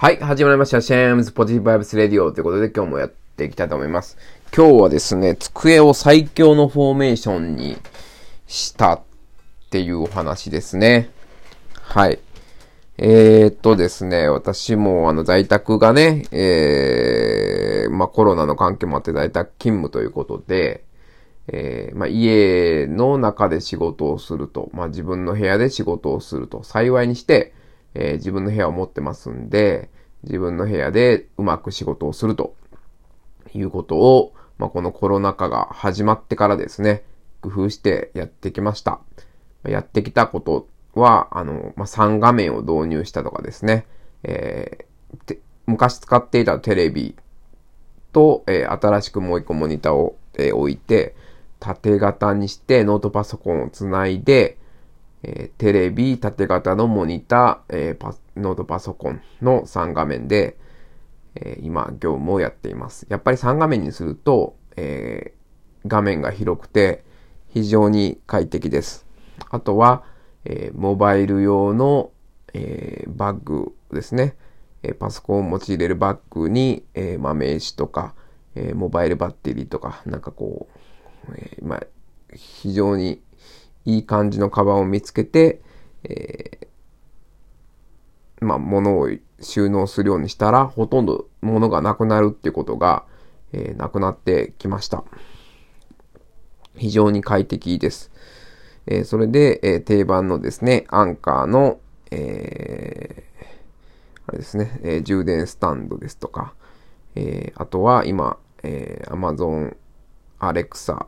はい、始まりました。シェームズポジティブバイブスレディオということで今日もやっていきたいと思います。今日はですね、机を最強のフォーメーションにしたっていうお話ですね。はい。えー、っとですね、私もあの在宅がね、えー、まあコロナの関係もあって在宅勤務ということで、えー、まあ家の中で仕事をすると、まあ自分の部屋で仕事をすると、幸いにして、えー、自分の部屋を持ってますんで、自分の部屋でうまく仕事をするということを、まあ、このコロナ禍が始まってからですね、工夫してやってきました。やってきたことは、あの、まあ、3画面を導入したとかですね、えー、昔使っていたテレビと、えー、新しくもう一個モニターを、えー、置いて、縦型にしてノートパソコンをつないで、えー、テレビ、縦型のモニター、えー、ノートパソコンの3画面で、えー、今、業務をやっています。やっぱり3画面にすると、え画面が広くて非常に快適です。あとは、えモバイル用の、えバッグですね。えパソコンを持ち入れるバッグに、えまあ、名刺とか、えモバイルバッテリーとか、なんかこう、えまあ、非常にいい感じのカバンを見つけて、えー、まあ、物を収納するようにしたら、ほとんど物がなくなるっていうことが、えー、なくなってきました。非常に快適です。えー、それで、え、定番のですね、アンカーの、え、あれですね、え、充電スタンドですとか、え、あとは今、え、Amazon Alexa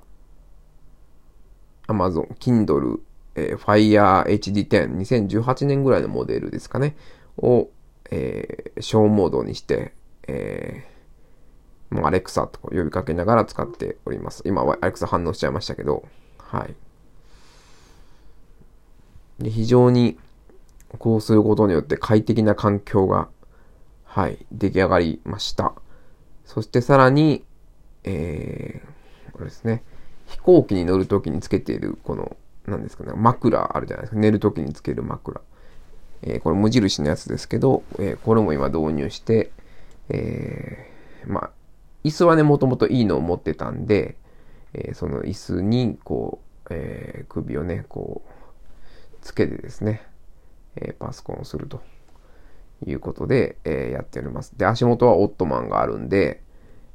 Amazon Kindle、えー、Fire HD10、2018年ぐらいのモデルですかね、を、えー、小モードにして、えー、もう Alexa と呼びかけながら使っております。今は Alexa 反応しちゃいましたけど、はい。で非常にこうすることによって快適な環境が、はい、出来上がりました。そしてさらに、えー、これですね、飛行機に乗るときにつけている、この、何ですかね、枕あるじゃないですか。寝るときにつける枕。えー、これ無印のやつですけど、えー、これも今導入して、えー、まあ、椅子はね、もともといいのを持ってたんで、えその椅子に、こう、え首をね、こう、つけてですね、えパソコンをするということで、えやっております。で、足元はオットマンがあるんで、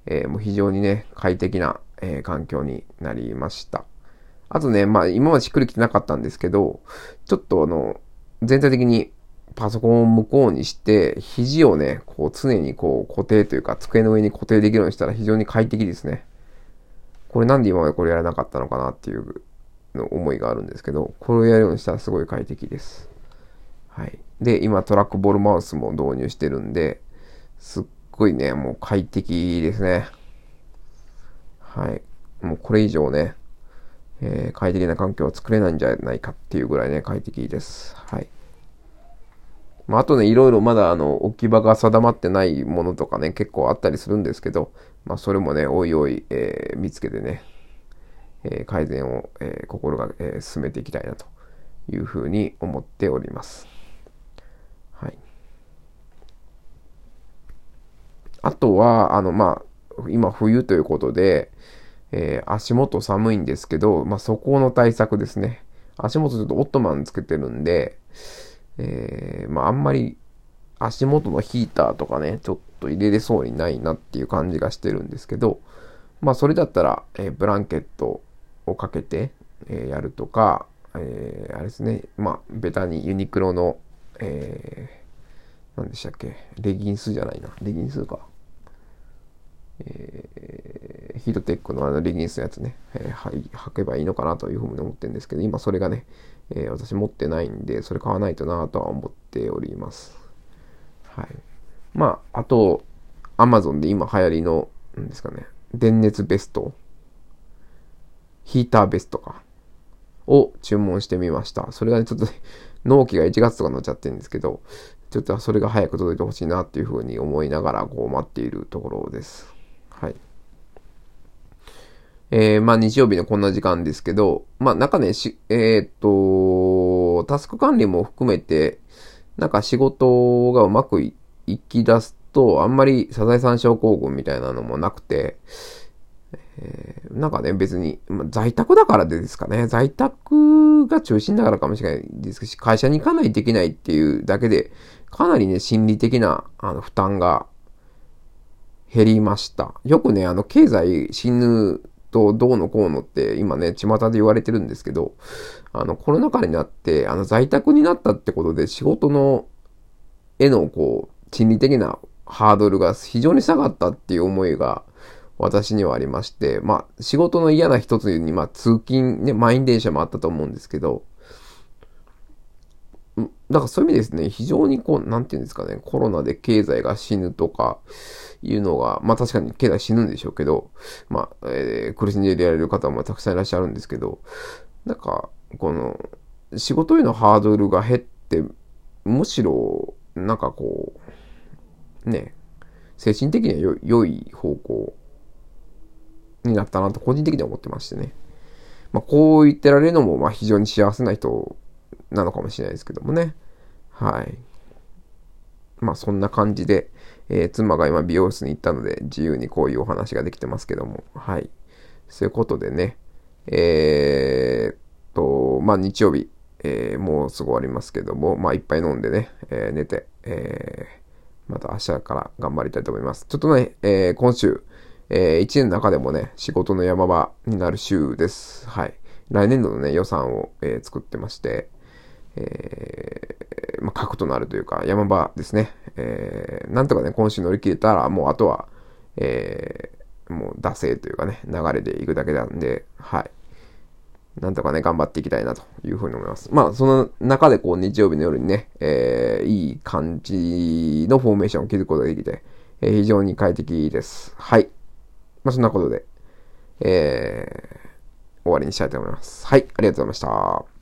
えもう非常にね、快適な、えー、環境になりました。あとね、まあ今までしっくりきてなかったんですけど、ちょっとあの、全体的にパソコンを向こうにして、肘をね、こう常にこう固定というか机の上に固定できるようにしたら非常に快適ですね。これなんで今までこれやらなかったのかなっていうの思いがあるんですけど、これをやるようにしたらすごい快適です。はい。で、今トラックボールマウスも導入してるんで、すっごいね、もう快適ですね。はい。もうこれ以上ね、えー、快適な環境は作れないんじゃないかっていうぐらいね、快適です。はい。まあ、あとね、いろいろまだあの、置き場が定まってないものとかね、結構あったりするんですけど、まあ、それもね、おいおい、えー、見つけてね、えー、改善を、えー、心が、え、進めていきたいなというふうに思っております。はい。あとは、あの、まあ、今冬ということで、えー、足元寒いんですけど、まあ、そこの対策ですね。足元ちょっとオットマンつけてるんで、えー、まあ、あんまり足元のヒーターとかね、ちょっと入れれそうにないなっていう感じがしてるんですけど、まあ、それだったら、えー、ブランケットをかけて、え、やるとか、え、あれですね、まあ、ベタにユニクロの、えー、何でしたっけ、レギンスじゃないな、レギンスか。えー、ヒートテックのあのレギンスのやつね、えー、履けばいいのかなというふうに思ってるんですけど、今それがね、えー、私持ってないんで、それ買わないとなとは思っております。はい。まあ、あと、アマゾンで今流行りの、なんですかね、電熱ベスト、ヒーターベストか、を注文してみました。それがね、ちょっと、ね、納期が1月とか乗っちゃってるんですけど、ちょっとそれが早く届いてほしいなっていうふうに思いながら、こう待っているところです。はい。えー、まあ日曜日のこんな時間ですけど、まあなんかね、し、えー、っと、タスク管理も含めて、なんか仕事がうまくいき出すと、あんまりサザエさん症候群みたいなのもなくて、えー、なんかね、別に、まあ、在宅だからでですかね。在宅が中心だからかもしれないですし、会社に行かないといけないっていうだけで、かなりね、心理的なあの負担が減りました。よくね、あの、経済死ぬとどうのこうのって今ね、巷で言われてるんですけど、あの、コロナ禍になって、あの、在宅になったってことで仕事の、への、こう、心理的なハードルが非常に下がったっていう思いが、私にはありまして、まあ、仕事の嫌な一つに、まあ、通勤、ね、満員電車もあったと思うんですけど、だからそういう意味ですね、非常にこう、なんていうんですかね、コロナで経済が死ぬとかいうのが、まあ確かに経済死ぬんでしょうけど、まあ、えー、苦しんでいられる方もたくさんいらっしゃるんですけど、なんか、この、仕事へのハードルが減って、むしろ、なんかこう、ね、精神的には良い方向になったなと個人的には思ってましてね。まあこう言ってられるのも、まあ非常に幸せな人なのかもしれないですけどもね。はい。まあそんな感じで、えー、妻が今美容室に行ったので自由にこういうお話ができてますけども。はい。そういうことでね。えー、っと、まあ日曜日、えー、もうすぐ終わりますけども、まあいっぱい飲んでね、え寝て、えまた明日から頑張りたいと思います。ちょっとね、え今週、え1年の中でもね、仕事の山場になる週です。はい。来年度のね、予算を、え作ってまして、えー、まあ、核となるというか、山場ですね。えー、なんとかね、今週乗り切れたら、もうあとは、えー、もう、惰性というかね、流れでいくだけなんで、はい。なんとかね、頑張っていきたいなというふうに思います。まあ、その中でこう、日曜日の夜にね、えー、いい感じのフォーメーションを築くことができて、えー、非常に快適です。はい。まあ、そんなことで、えー、終わりにしたいと思います。はい、ありがとうございました。